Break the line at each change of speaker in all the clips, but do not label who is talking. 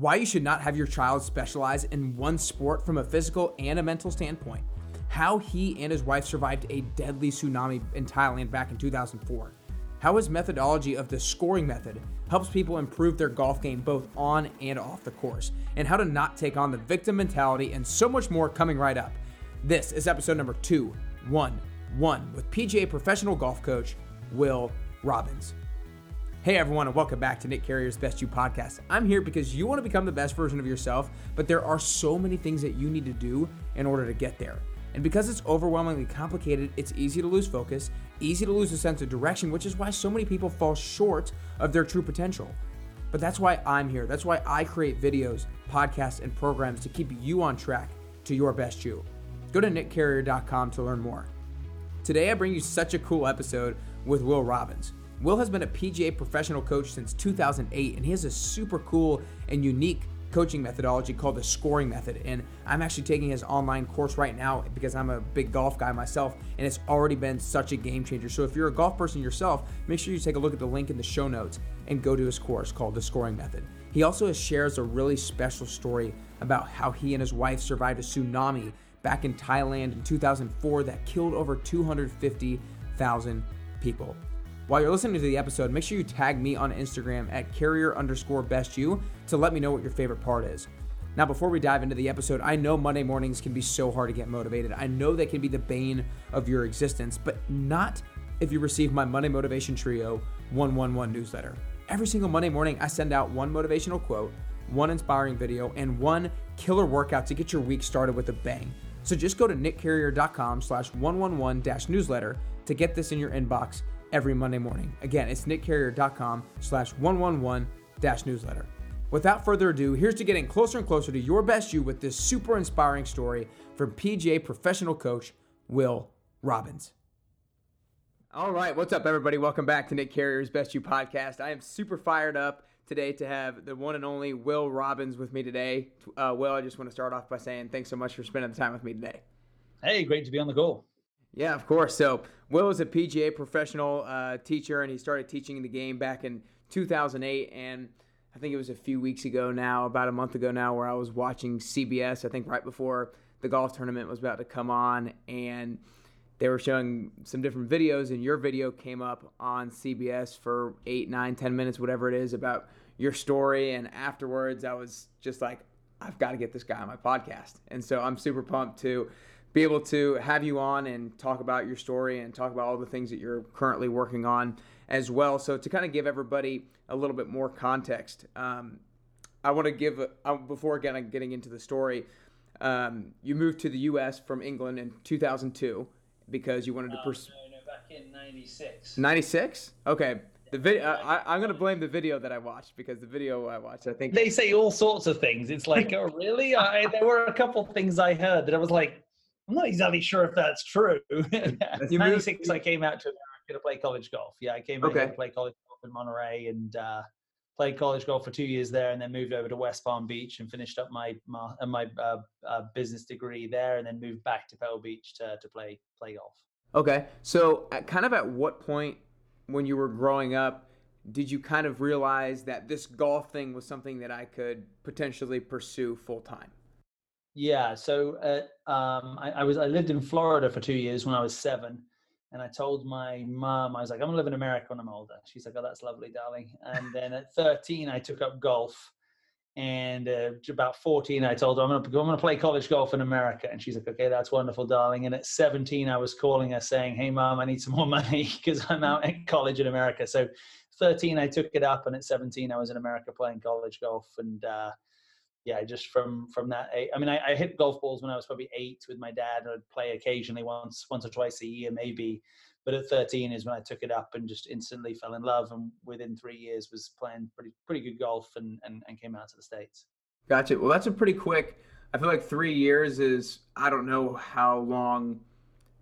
why you should not have your child specialize in one sport from a physical and a mental standpoint, how he and his wife survived a deadly tsunami in Thailand back in 2004, how his methodology of the scoring method helps people improve their golf game both on and off the course, and how to not take on the victim mentality, and so much more coming right up. This is episode number 211 with PGA professional golf coach Will Robbins. Hey everyone, and welcome back to Nick Carrier's Best You podcast. I'm here because you want to become the best version of yourself, but there are so many things that you need to do in order to get there. And because it's overwhelmingly complicated, it's easy to lose focus, easy to lose a sense of direction, which is why so many people fall short of their true potential. But that's why I'm here. That's why I create videos, podcasts, and programs to keep you on track to your best you. Go to nickcarrier.com to learn more. Today, I bring you such a cool episode with Will Robbins. Will has been a PGA professional coach since 2008, and he has a super cool and unique coaching methodology called the scoring method. And I'm actually taking his online course right now because I'm a big golf guy myself, and it's already been such a game changer. So if you're a golf person yourself, make sure you take a look at the link in the show notes and go to his course called the scoring method. He also shares a really special story about how he and his wife survived a tsunami back in Thailand in 2004 that killed over 250,000 people. While you're listening to the episode, make sure you tag me on Instagram at carrier underscore best you to let me know what your favorite part is. Now, before we dive into the episode, I know Monday mornings can be so hard to get motivated. I know they can be the bane of your existence, but not if you receive my Monday Motivation Trio 111 newsletter. Every single Monday morning, I send out one motivational quote, one inspiring video, and one killer workout to get your week started with a bang. So just go to nickcarrier.com slash 111 newsletter to get this in your inbox every Monday morning. Again, it's nickcarrier.com slash 111 dash newsletter. Without further ado, here's to getting closer and closer to your best you with this super inspiring story from PGA professional coach Will Robbins. All right, what's up, everybody? Welcome back to Nick Carrier's Best You podcast. I am super fired up today to have the one and only Will Robbins with me today. Uh, Will, I just want to start off by saying thanks so much for spending the time with me today.
Hey, great to be on the call.
Yeah, of course. So Will is a PGA professional uh, teacher, and he started teaching the game back in 2008. And I think it was a few weeks ago now, about a month ago now, where I was watching CBS. I think right before the golf tournament was about to come on, and they were showing some different videos, and your video came up on CBS for eight, nine, ten minutes, whatever it is, about your story. And afterwards, I was just like, I've got to get this guy on my podcast. And so I'm super pumped to be able to have you on and talk about your story and talk about all the things that you're currently working on as well. So to kind of give everybody a little bit more context, um, I want to give uh, before again getting into the story. Um, you moved to the U.S. from England in 2002 because you wanted to pursue.
No, no, back in '96.
'96. Okay. The video. Uh, I, am going to blame the video that I watched because the video I watched, I think
they say all sorts of things. It's like, oh, really? I, there were a couple things I heard that I was like, I'm not exactly sure if that's true. you 96, I came out to America to play college golf. Yeah, I came okay. to play college golf in Monterey and uh, played college golf for two years there, and then moved over to West Palm Beach and finished up my my, uh, my uh, uh, business degree there, and then moved back to Pebble Beach to to play play golf.
Okay, so at, kind of at what point when you were growing up did you kind of realize that this golf thing was something that I could potentially pursue full time?
Yeah, so uh, um, I, I, was I lived in Florida for two years when I was seven, and I told my mom I was like I'm gonna live in America when I'm older. She's like, Oh, that's lovely, darling. And then at 13, I took up golf, and uh, about 14, I told her I'm gonna I'm gonna play college golf in America, and she's like, Okay, that's wonderful, darling. And at 17, I was calling her saying, Hey, mom, I need some more money because I'm out at college in America. So 13, I took it up, and at 17, I was in America playing college golf, and uh, yeah, just from from that. I mean, I, I, hit golf balls when I was probably eight with my dad. I'd play occasionally, once once or twice a year, maybe. But at 13 is when I took it up and just instantly fell in love, and within three years was playing pretty pretty good golf and and, and came out to the states.
Gotcha. Well, that's a pretty quick. I feel like three years is. I don't know how long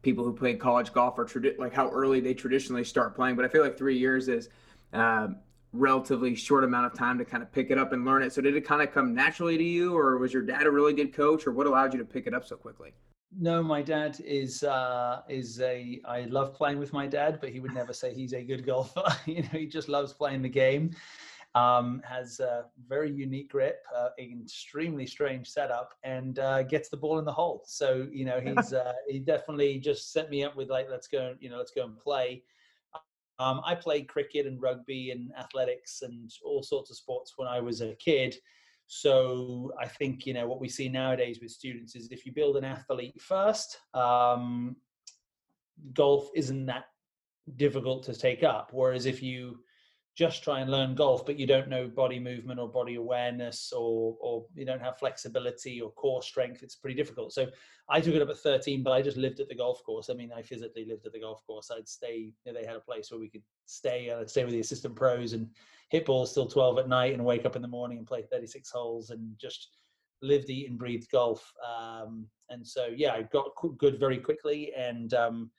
people who play college golf are tradi- like how early they traditionally start playing, but I feel like three years is. Um, relatively short amount of time to kind of pick it up and learn it. So did it kind of come naturally to you, or was your dad a really good coach, or what allowed you to pick it up so quickly?
No, my dad is uh, is a. I love playing with my dad, but he would never say he's a good golfer. you know, he just loves playing the game. Um, has a very unique grip, uh, extremely strange setup, and uh, gets the ball in the hole. So you know he's uh, he definitely just set me up with like let's go you know let's go and play. Um, I played cricket and rugby and athletics and all sorts of sports when I was a kid. So I think you know what we see nowadays with students is if you build an athlete first, um, golf isn't that difficult to take up. Whereas if you just try and learn golf, but you don't know body movement or body awareness, or or you don't have flexibility or core strength, it's pretty difficult. So I took it up at 13, but I just lived at the golf course. I mean, I physically lived at the golf course. I'd stay. You know, they had a place where we could stay. I'd stay with the assistant pros and hit balls till 12 at night, and wake up in the morning and play 36 holes, and just lived, eat, and breathed golf. Um, and so yeah, I got good very quickly, and um,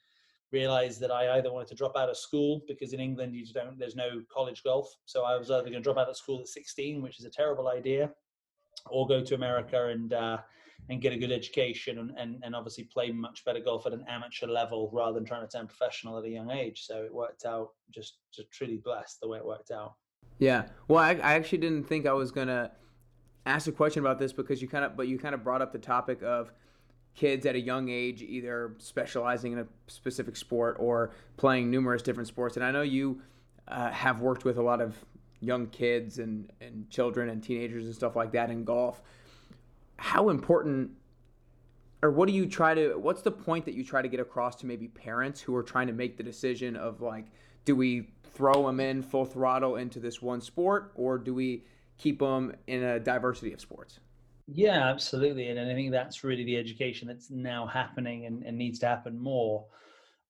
realized that I either wanted to drop out of school because in England you don't there's no college golf. So I was either going to drop out of school at 16, which is a terrible idea, or go to America and uh, and get a good education and, and and obviously play much better golf at an amateur level rather than trying to turn professional at a young age. So it worked out just just truly blessed the way it worked out.
Yeah. Well, I, I actually didn't think I was gonna ask a question about this because you kind of but you kind of brought up the topic of kids at a young age either specializing in a specific sport or playing numerous different sports. And I know you uh, have worked with a lot of young kids and, and children and teenagers and stuff like that in golf. How important or what do you try to what's the point that you try to get across to maybe parents who are trying to make the decision of like do we throw them in full throttle into this one sport or do we keep them in a diversity of sports
yeah, absolutely. And I think that's really the education that's now happening and, and needs to happen more.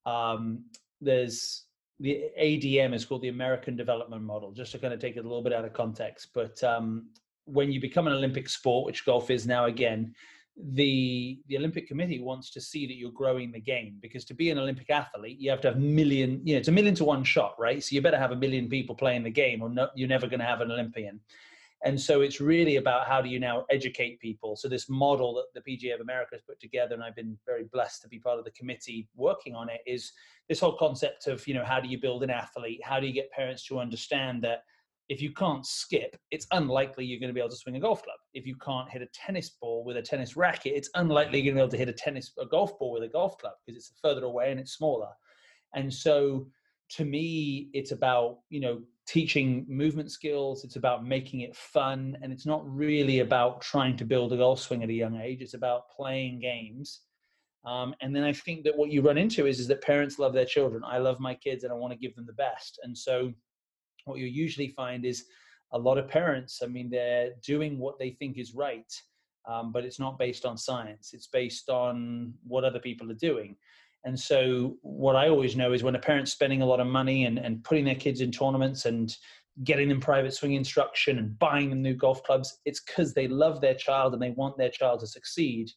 Um, there's the ADM is called the American Development Model, just to kind of take it a little bit out of context. But um, when you become an Olympic sport, which golf is now again, the the Olympic Committee wants to see that you're growing the game because to be an Olympic athlete, you have to have million, you know, it's a million to one shot, right? So you better have a million people playing the game, or no, you're never going to have an Olympian. And so it's really about how do you now educate people. So this model that the PGA of America has put together, and I've been very blessed to be part of the committee working on it, is this whole concept of you know how do you build an athlete? How do you get parents to understand that if you can't skip, it's unlikely you're going to be able to swing a golf club. If you can't hit a tennis ball with a tennis racket, it's unlikely you're going to be able to hit a tennis a golf ball with a golf club because it's further away and it's smaller. And so to me, it's about you know teaching movement skills. It's about making it fun, and it's not really about trying to build a golf swing at a young age. It's about playing games. Um, and then I think that what you run into is is that parents love their children. I love my kids, and I want to give them the best. And so, what you usually find is a lot of parents. I mean, they're doing what they think is right, um, but it's not based on science. It's based on what other people are doing. And so, what I always know is when a parent's spending a lot of money and, and putting their kids in tournaments and getting them private swing instruction and buying them new golf clubs, it's because they love their child and they want their child to succeed.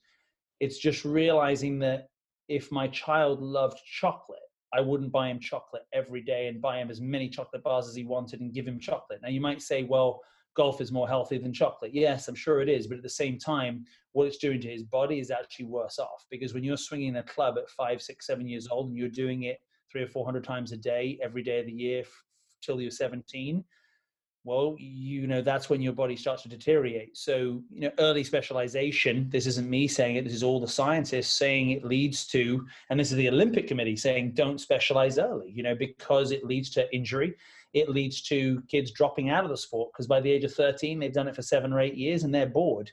It's just realizing that if my child loved chocolate, I wouldn't buy him chocolate every day and buy him as many chocolate bars as he wanted and give him chocolate. Now, you might say, well, golf is more healthy than chocolate. Yes, I'm sure it is, but at the same time, what it's doing to his body is actually worse off because when you're swinging a club at five, six, seven years old and you're doing it three or four hundred times a day, every day of the year f- till you're 17, well, you know that's when your body starts to deteriorate. So, you know, early specialization. This isn't me saying it. This is all the scientists saying it leads to, and this is the Olympic Committee saying don't specialize early. You know, because it leads to injury it leads to kids dropping out of the sport because by the age of 13 they've done it for seven or eight years and they're bored.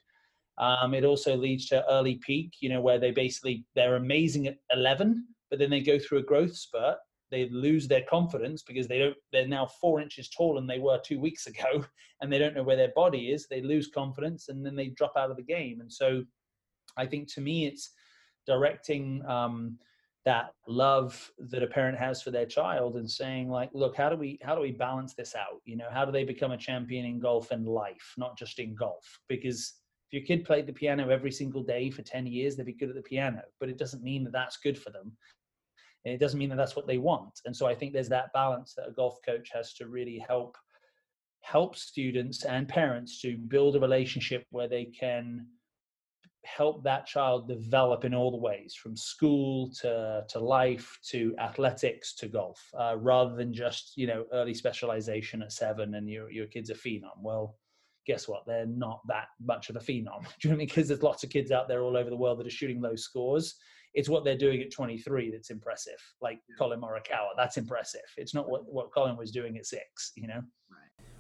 Um, it also leads to early peak you know where they basically they're amazing at 11 but then they go through a growth spurt. They lose their confidence because they don't they're now four inches taller than they were two weeks ago and they don't know where their body is. They lose confidence and then they drop out of the game. And so i think to me it's directing um, that love that a parent has for their child and saying like look how do we how do we balance this out? You know how do they become a champion in golf and life not just in golf? Because if your kid played the piano every single day for 10 years they'd be good at the piano but it doesn't mean that that's good for them. And it doesn't mean that that's what they want. And so i think there's that balance that a golf coach has to really help help students and parents to build a relationship where they can help that child develop in all the ways from school to to life to athletics to golf uh, rather than just you know early specialization at seven and your your kid's a phenom. Well guess what? They're not that much of a phenom do you know I mean? because there's lots of kids out there all over the world that are shooting low scores. It's what they're doing at 23 that's impressive like Collin Morikawa. That's impressive. It's not what what Collin was doing at six you know?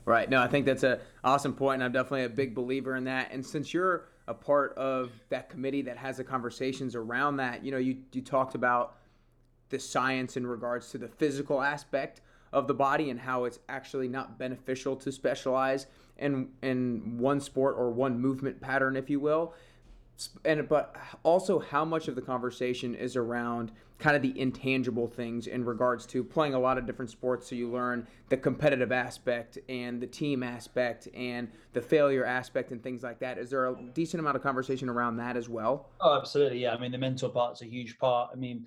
Right. No, I think that's a awesome point, and I'm definitely a big believer in that. And since you're a part of that committee that has the conversations around that, you know, you you talked about the science in regards to the physical aspect of the body and how it's actually not beneficial to specialize in in one sport or one movement pattern, if you will. And but also how much of the conversation is around kind of the intangible things in regards to playing a lot of different sports so you learn the competitive aspect and the team aspect and the failure aspect and things like that. Is there a decent amount of conversation around that as well?
Oh absolutely yeah. I mean the mental part's a huge part. I mean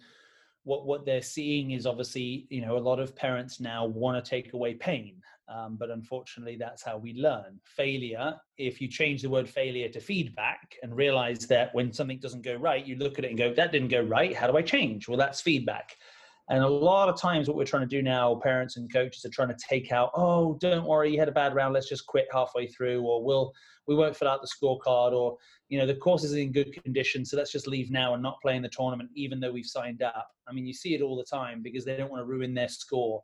what what they're seeing is obviously you know a lot of parents now want to take away pain um, but unfortunately, that's how we learn. Failure, if you change the word failure to feedback and realize that when something doesn't go right, you look at it and go, that didn't go right. How do I change? Well, that's feedback. And a lot of times, what we're trying to do now, parents and coaches are trying to take out, oh, don't worry, you had a bad round, let's just quit halfway through, or we'll we won't fill out the scorecard, or you know the course is in good condition, so let's just leave now and not play in the tournament, even though we've signed up. I mean, you see it all the time because they don't want to ruin their score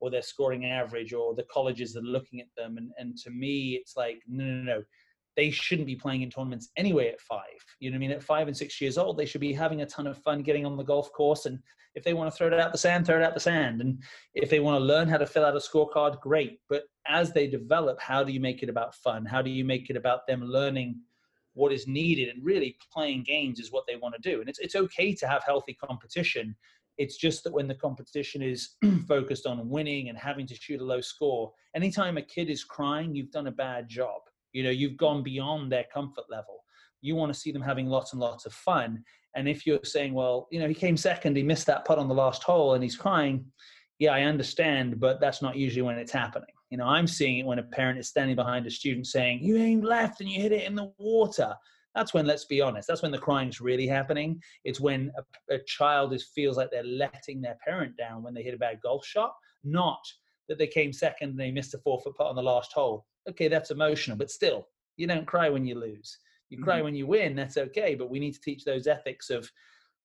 or their scoring average or the colleges that are looking at them. And, and to me, it's like, no, no, no. They shouldn't be playing in tournaments anyway at five. You know what I mean? At five and six years old, they should be having a ton of fun getting on the golf course. And if they want to throw it out the sand, throw it out the sand. And if they want to learn how to fill out a scorecard, great. But as they develop, how do you make it about fun? How do you make it about them learning what is needed and really playing games is what they want to do? And it's it's okay to have healthy competition it's just that when the competition is focused on winning and having to shoot a low score, anytime a kid is crying, you've done a bad job. You know, you've gone beyond their comfort level. You want to see them having lots and lots of fun. And if you're saying, well, you know, he came second, he missed that putt on the last hole and he's crying, yeah, I understand, but that's not usually when it's happening. You know, I'm seeing it when a parent is standing behind a student saying, You aimed left and you hit it in the water that's when let's be honest that's when the crying's really happening. It's when a, a child is feels like they're letting their parent down when they hit a bad golf shot not that they came second and they missed a four foot putt on the last hole. Okay that's emotional but still you don't cry when you lose. You mm-hmm. cry when you win that's okay but we need to teach those ethics of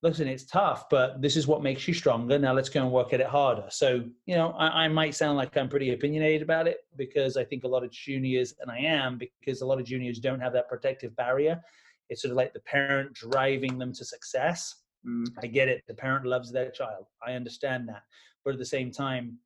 listen, it's tough, but this is what makes you stronger. Now let's go and work at it harder. So, you know, I, I, might sound like I'm pretty opinionated about it because I think a lot of juniors, and I am, because a lot of juniors don't have that protective barrier. It's sort of like the parent driving them to success. Mm. I get it. The parent loves their child. I understand that. But at the same time,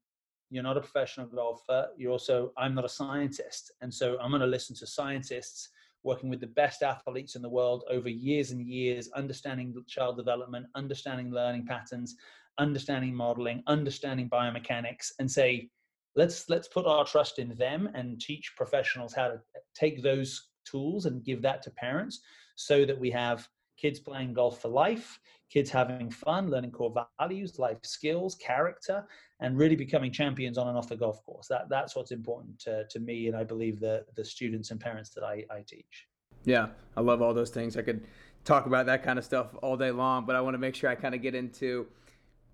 you're not a professional golfer. You're also, I'm not a scientist. And so I'm going to listen to scientists working with the best athletes in the world over years and years, understanding child development, understanding learning patterns, understanding modeling, understanding biomechanics, and say, let's let's put our trust in them and teach professionals how to take those tools and give that to parents so that we have kids playing golf for life, kids having fun, learning core values, life skills, character, and really becoming champions on and off the golf course. That that's what's important to, to me, and I believe the the students and parents that I, I teach.
Yeah, I love all those things. I could talk about that kind of stuff all day long, but I want to make sure I kind of get into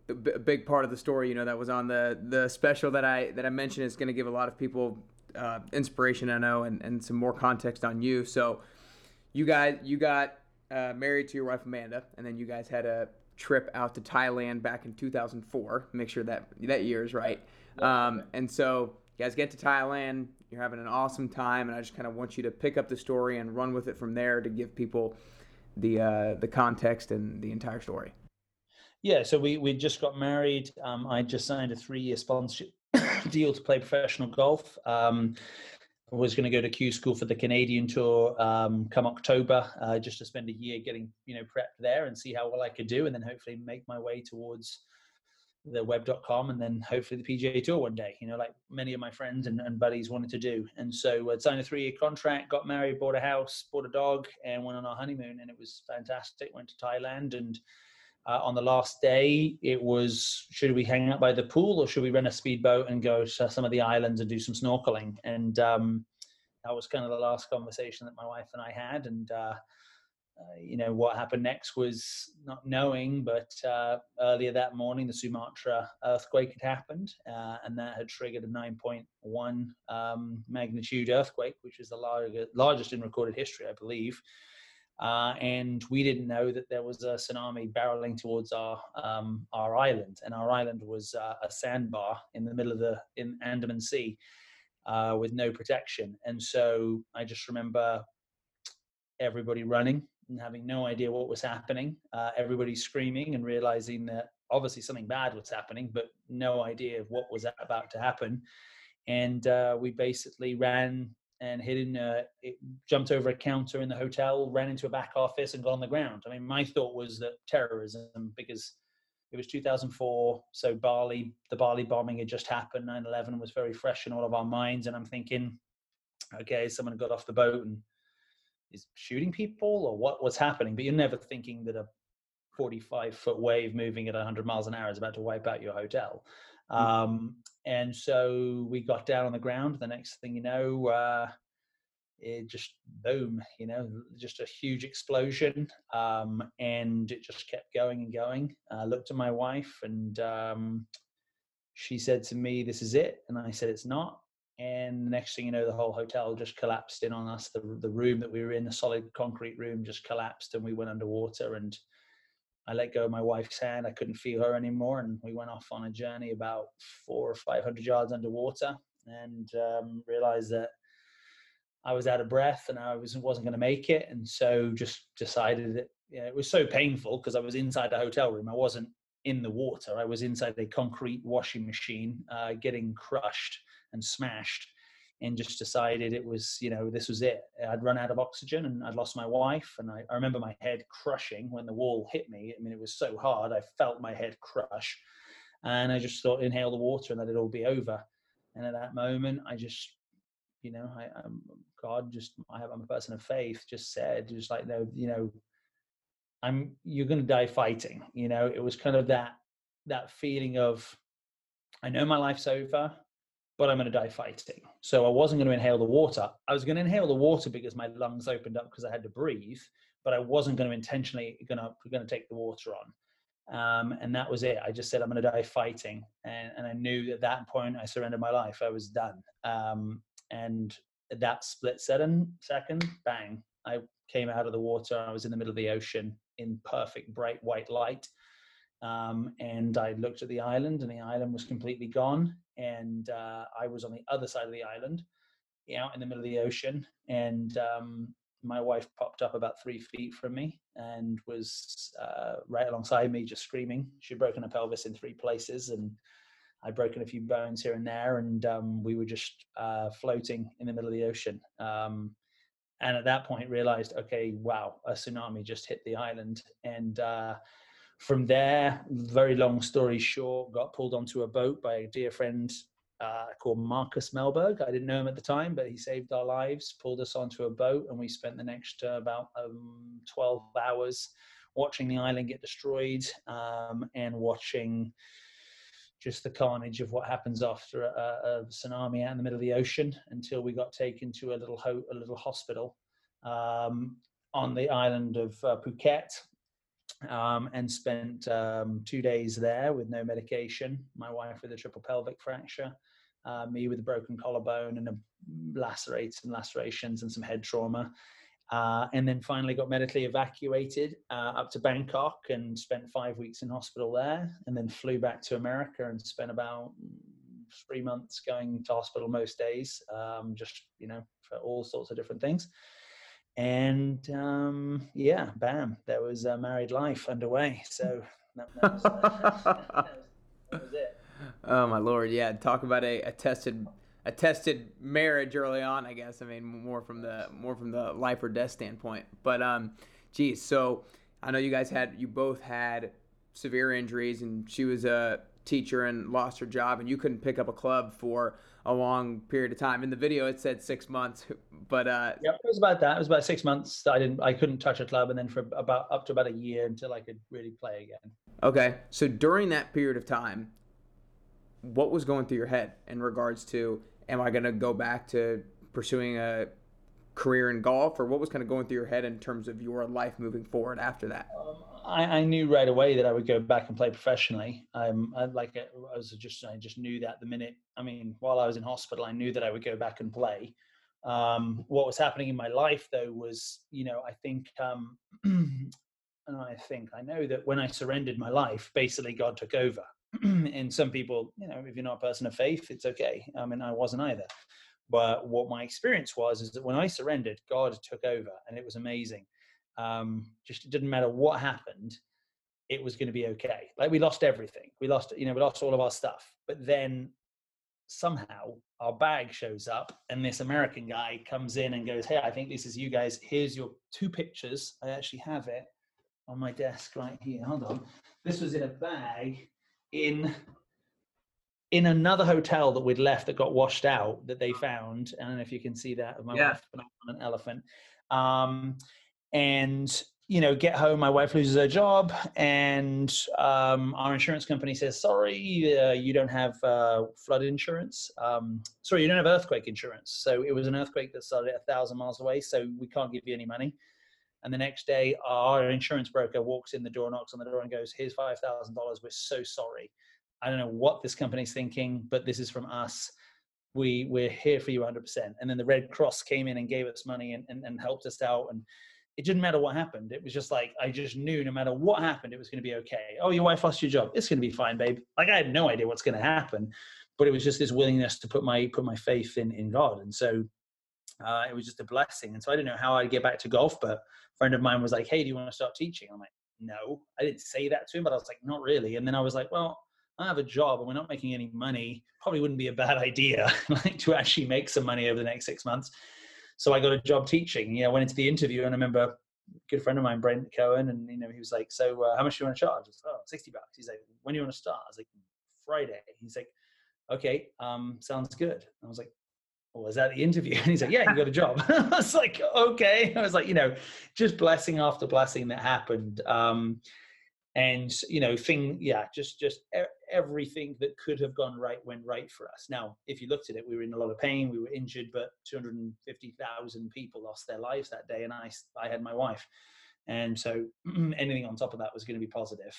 a big part of the story. You know, that was on the the special that I that I mentioned is going to give a lot of people uh, inspiration. I know, and and some more context on you. So, you guys, you got uh, married to your wife Amanda, and then you guys had a trip out to Thailand back in 2004. Make sure that that year is right. Um, and so you guys get to Thailand. You're having an awesome time, and I just kind of want you to pick up the story and run with it from there to give people the uh, the context and the entire story.
Yeah, so we we just got married. Um, I just signed a three year sponsorship deal to play professional golf. Um, was going to go to Q school for the Canadian tour um, come October, uh, just to spend a year getting you know prepped there and see how well I could do, and then hopefully make my way towards the web.com and then hopefully the PGA Tour one day. You know, like many of my friends and, and buddies wanted to do. And so I signed a three-year contract, got married, bought a house, bought a dog, and went on our honeymoon, and it was fantastic. Went to Thailand and. Uh, on the last day, it was should we hang out by the pool or should we rent a speedboat and go to some of the islands and do some snorkeling? And um, that was kind of the last conversation that my wife and I had. And uh, uh, you know what happened next was not knowing but uh, earlier that morning the sumatra earthquake had happened uh, and that had triggered a 9.1 um, magnitude earthquake which is the largest, largest in recorded history i believe uh, and we didn't know that there was a tsunami barreling towards our um, our island and our island was uh, a sandbar in the middle of the in andaman sea uh, with no protection and so i just remember everybody running and having no idea what was happening. Uh, everybody screaming and realizing that obviously something bad was happening, but no idea of what was about to happen. And uh, we basically ran and hid in, a, it jumped over a counter in the hotel, ran into a back office, and got on the ground. I mean, my thought was that terrorism because it was 2004, so Bali, the Bali bombing had just happened. 9/11 was very fresh in all of our minds, and I'm thinking, okay, someone got off the boat and is shooting people or what what's happening but you're never thinking that a 45 foot wave moving at 100 miles an hour is about to wipe out your hotel mm. um, and so we got down on the ground the next thing you know uh, it just boom you know just a huge explosion um, and it just kept going and going. I looked at my wife and um, she said to me this is it and i said it's not and the next thing you know the whole hotel just collapsed in on us. The, the room that we were in the solid concrete room just collapsed and we went underwater and i let go of my wife's hand i couldn't feel her anymore and we went off on a journey about four or five hundred yards underwater and um, realized that i was out of breath and i was, wasn't going to make it and so just decided that it was so painful because i was inside the hotel room i wasn't in the water i was inside a concrete washing machine uh, getting crushed and smashed and just decided it was you know this was it. I'd run out of oxygen and i'd lost my wife and I, I, remember my head crushing when the wall hit me. I mean it was so hard i felt my head crush. And i just thought inhale the water and let it all be over. And at that moment i just you know i am god just I am a person of faith just said just like no you know i'm you're going to die fighting you know? It was kind of that that feeling of i know my life's over but I'm going to die fighting. So I wasn't going to inhale the water. I was going to inhale the water because my lungs opened up because I had to breathe, but I wasn't going to intentionally going to going to take the water on. Um, and that was it. I just said I'm going to die fighting, and, and I knew at that point I surrendered my life. I was done. Um, and that split second, second, bang! I came out of the water. I was in the middle of the ocean in perfect bright white light. Um, and I looked at the island, and the island was completely gone. And uh, I was on the other side of the island, out in the middle of the ocean. And um, my wife popped up about three feet from me and was uh, right alongside me, just screaming. She'd broken her pelvis in three places, and I'd broken a few bones here and there. And um, we were just uh, floating in the middle of the ocean. Um, and at that point, realized, okay, wow, a tsunami just hit the island, and uh, from there, very long story short, got pulled onto a boat by a dear friend uh, called Marcus Melberg. I didn't know him at the time, but he saved our lives, pulled us onto a boat, and we spent the next uh, about um, 12 hours watching the island get destroyed um, and watching just the carnage of what happens after a, a, tsunami out in the middle of the ocean until we got taken to a little ho- a little hospital um, on the island of uh, Phuket um, and spent um, two days there with no medication. My wife with a triple pelvic fracture, uh, me with a broken collarbone and a lacerates and lacerations and some head trauma. Uh, and then finally got medically evacuated uh, up to Bangkok and spent five weeks in hospital there, and then flew back to America and spent about three months going to hospital most days, um, just you know for all sorts of different things and um, yeah, bam, there was a married life underway. So that, that, was, uh, that, was, it.
Oh my lord, yeah. Talk about a, a tested a tested marriage early on, I guess. I mean, more from the more from the life or death standpoint. But um, geez, so I know you guys had you both had severe injuries, and she was a teacher and lost her job, and you couldn't pick up a club for a long period of time. In the video, it said six months, but uh,
yeah, it was about that. It was about six months. I didn't, I couldn't touch a club, and then for about up to about a year until I could really play again.
Okay, so during that period of time, what was going through your head in regards to, am I going to go back to pursuing a career in golf, or what was kind of going through your head in terms of your life moving forward after that?
Um, I, I, knew right away that I would go back and play professionally. Um, I, like I was just I just knew that the minute. I mean, while I was in hospital, I knew that I would go back and play. Um, what was happening in my life though was, you know, I think, um, and I think I know that when I surrendered my life, basically God took over. and some people, you know, if you're not a person of faith, it's okay. I mean, I wasn't either. But what my experience was is that when I surrendered, God took over, and it was amazing. Um, just it didn't matter what happened, it was going to be okay. Like we lost everything. We lost, you know, we lost all of our stuff. But then somehow our bag shows up and this American guy comes in and goes, Hey, I think this is you guys. Here's your two pictures. I actually have it on my desk right here. Hold on. This was in a bag in in another hotel that we'd left that got washed out that they found. I don't know if you can see that of my yeah. wife an elephant. Um, and you know, get home, my wife loses her job, and um, our insurance company says, "Sorry, uh, you don't have uh, flood insurance. Um, sorry, you don't have earthquake insurance." So it was an earthquake that started a thousand miles away, so we can't give you any money. And the next day, our insurance broker walks in the door, knocks on the door, and goes, "Here's five thousand dollars. We're so sorry. I don't know what this company's thinking, but this is from us. We we're here for you 100." percent And then the Red Cross came in and gave us money and, and, and helped us out and it didn't matter what happened. It was just like I just knew no matter what happened, it was going to be okay. Oh, your wife lost your job. It's going to be fine, babe. Like I had no idea what's going to happen, but it was just this willingness to put my put my faith in in God, and so uh, it was just a blessing. And so I didn't know how I'd get back to golf, but a friend of mine was like, "Hey, do you want to start teaching?" I'm like, "No." I didn't say that to him, but I was like, "Not really." And then I was like, "Well." I have a job and we're not making any money. Probably wouldn't be a bad idea like to actually make some money over the next six months. So I got a job teaching. You know, went into the interview and I remember a good friend of mine, Brent Cohen, and you know, he was like, "So uh, how much do you want to charge?" I was like, "Oh, 60 bucks." He's like, "When do you want to start?" I was like, "Friday." He's like, "Okay, um, sounds good." I was like, was that the interview? And he's like, yeah, you got a job. I was like, okay. I was like, you know, just blessing after blessing that happened. Um, and you know thing yeah just just everything that could have gone right went right for us. Now if you looked at it we were in a lot of pain we were injured but 250,000 people lost their lives that day and i i had my wife. And so anything on top of that was going to be positive.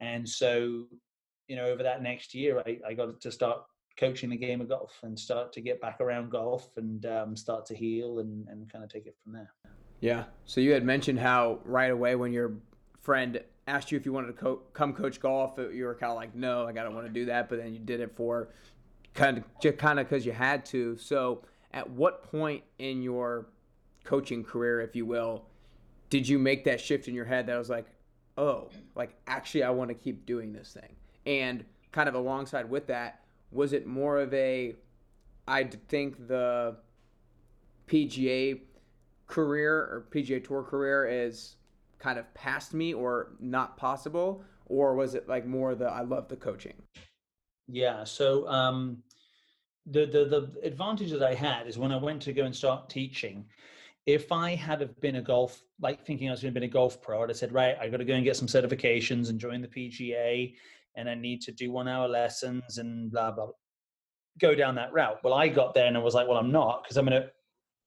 And so you know over that next year i, I got to start coaching the game of golf and start to get back around golf and um, start to heal and, and kind of take it from there.
Yeah. So you had mentioned how right away when your friend asked you if you wanted to co- come coach golf, uh, you were kind of like, no, I don't want to do that. But then you did it for kind of just kind of because you had to. So, at what point in your coaching career, if you will, did you make that shift in your head that was like, oh, like actually I want to keep doing this thing? And kind of alongside with that, was it more of a, I think the PGA career or PGA Tour career is kind of past me or not possible or was it like more the i love the coaching
yeah so um the the the advantage that i had is when i went to go and start teaching if i had have been a golf like thinking i was going to be a golf pro i'd have said right i got to go and get some certifications and join the pga and i need to do one hour lessons and blah blah, blah. go down that route well i got there and i was like well i'm not because i'm going to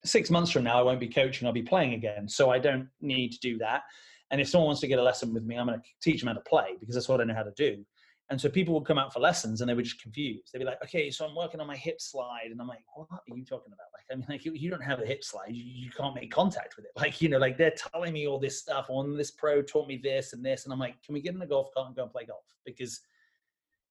six months from now, I won't be coaching, I'll be playing again. So I don't need to do that. And if someone wants to get a lesson with me, I'm going to teach them how to play because that's what I know how to do. And so people would come out for lessons and they were just confused. They'd be like, okay, so I'm working on my hip slide. And I'm like, what are you talking about? Like, I mean, like you, you don't have a hip slide. You, you, can't make contact with it. Like, you know, like they're telling me all this stuff on this pro taught me this and this. And I'm like, can we get in a golf cart and go and play golf? Because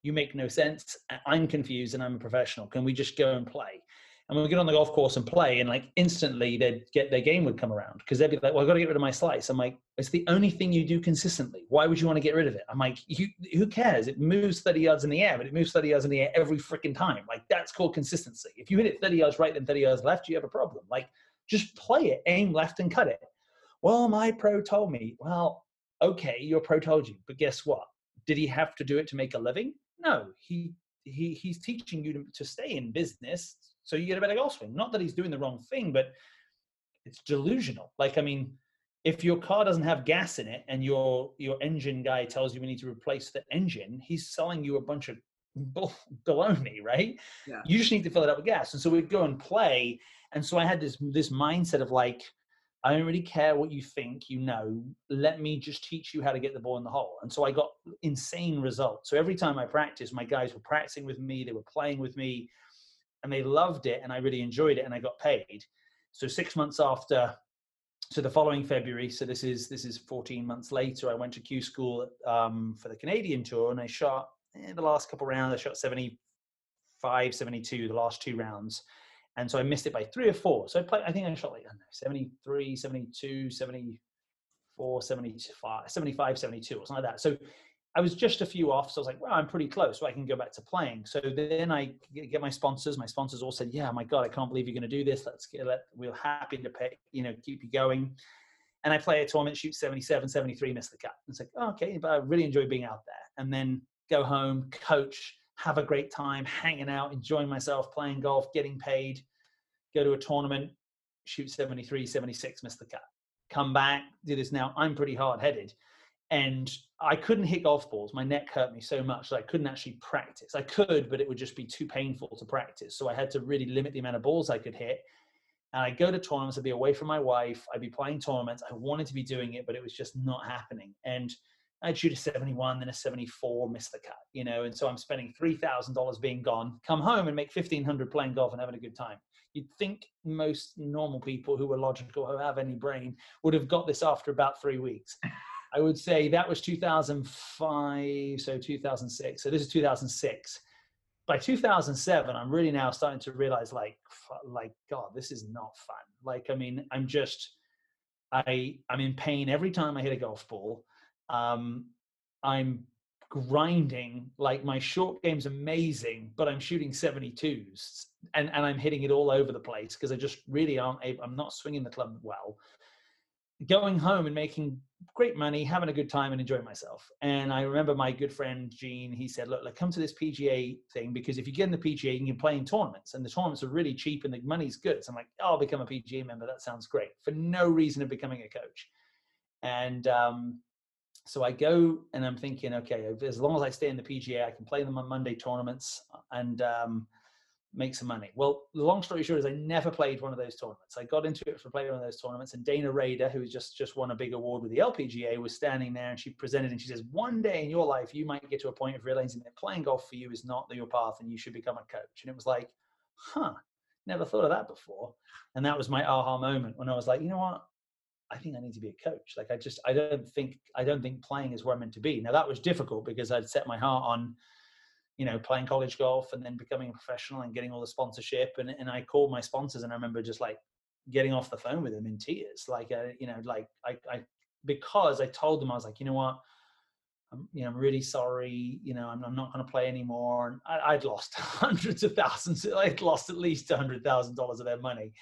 you make no sense. I'm confused and I'm a professional. Can we just go and play? And we get on the golf course and play, and like instantly they'd get their game would come around because they'd be like, "Well, I've got to get rid of my slice." I'm like, "It's the only thing you do consistently. Why would you want to get rid of it?" I'm like, "Who cares? It moves 30 yards in the air, but it moves 30 yards in the air every freaking time. Like that's called consistency. If you hit it 30 yards right then 30 yards left, you have a problem. Like just play it, aim left, and cut it." Well, my pro told me. Well, okay, your pro told you, but guess what? Did he have to do it to make a living? No, he he he's teaching you to, to stay in business so you get a better golf swing. Not that he's doing the wrong thing, but it's delusional. Like, I mean, if your car doesn't have gas in it and your your engine guy tells you we need to replace the engine, he's selling you a bunch of baloney, right? Yeah. You just need to fill it up with gas. And so we'd go and play. And so I had this this mindset of like, I don't really care what you think, you know, let me just teach you how to get the ball in the hole. And so I got insane results. So every time I practiced, my guys were practicing with me, they were playing with me, and they loved it, and I really enjoyed it, and I got paid. So six months after, so the following February, so this is this is 14 months later, I went to Q School um, for the Canadian tour, and I shot in eh, the last couple rounds. I shot 75, 72, the last two rounds and so I missed it by three or four. So I played, I think I shot like I know, 73, 72, 74, 75, 75, 72 or something like that. So I was just a few off. So I was like, well, I'm pretty close. So I can go back to playing. So then I get my sponsors. My sponsors all said, yeah, my God, I can't believe you're going to do this. Let's get, let, we're happy to pay, you know, keep you going. And I play a tournament, shoot 77, 73, miss the cut. It's like, oh, okay, but I really enjoy being out there. And then go home, coach, have a great time hanging out, enjoying myself, playing golf, getting paid, go to a tournament, shoot 73, 76, miss the cut. Come back, do this now. I'm pretty hard headed. And I couldn't hit golf balls. My neck hurt me so much that I couldn't actually practice. I could, but it would just be too painful to practice. So I had to really limit the amount of balls I could hit. And I'd go to tournaments, I'd be away from my wife, I'd be playing tournaments. I wanted to be doing it, but it was just not happening. And I'd shoot a 71, then a 74, miss the cut, you know, and so I'm spending $3,000 being gone, come home and make 1500 playing golf and having a good time. You'd think most normal people who are logical, who have any brain, would have got this after about three weeks. I would say that was 2005, so 2006. So this is 2006. By 2007, I'm really now starting to realize, like, like God, this is not fun. Like, I mean, I'm just, I, I'm in pain every time I hit a golf ball um, I'm grinding like my short game's amazing but i'm shooting 72s and and i'm hitting it all over the place because i just really aren't able, i'm not swinging the club well going home and making great money having a good time and enjoying myself. And i remember my good friend gene he said look, look come to this pga thing because if you get in the pga you can play in tournaments and the tournaments are really cheap and the money's good. So i'm like oh, i'll become a pga member that sounds great for no reason of becoming a coach. And um, so I go and I'm thinking, okay, as long as I stay in the PGA, I can play them on Monday tournaments and um, make some money. Well, the long story short is I never played one of those tournaments. I got into it for playing one of those tournaments, and Dana Rader, who just just won a big award with the LPGA, was standing there and she presented and she says, "One day in your life, you might get to a point of realizing that playing golf for you is not your path, and you should become a coach." And it was like, huh, never thought of that before. And that was my aha moment when I was like, you know what? I think I need to be a coach. Like I just I don't think I don't think playing is where I'm meant to be. Now that was difficult because I'd set my heart on, you know, playing college golf and then becoming a professional and getting all the sponsorship. And and I called my sponsors and I remember just like getting off the phone with them in tears. Like uh, you know, like I I because I told them I was like, you know what, I'm, you know, I'm really sorry. You know, I'm, I'm not going to play anymore. And I, would lost hundreds of thousands. I'd lost at least a hundred thousand dollars of their money.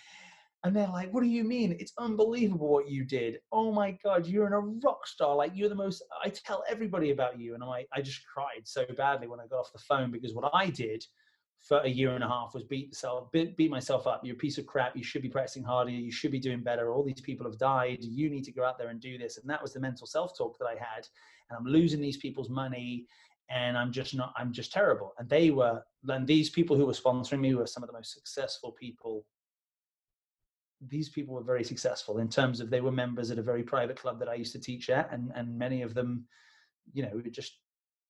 And they're like, what do you mean? It's unbelievable what you did. Oh my God, you're in a rock star. Like you're the most, I tell everybody about you. And I'm like, I just cried so badly when I got off the phone because what I did for a year and a half was beat myself, beat, beat myself up. You're a piece of crap. You should be practicing harder. You should be doing better. All these people have died. You need to go out there and do this. And that was the mental self-talk that I had. And I'm losing these people's money and I'm just not, I'm just terrible. And they were, and these people who were sponsoring me were some of the most successful people these people were very successful in terms of they were members at a very private club that I used to teach at, and and many of them, you know, were just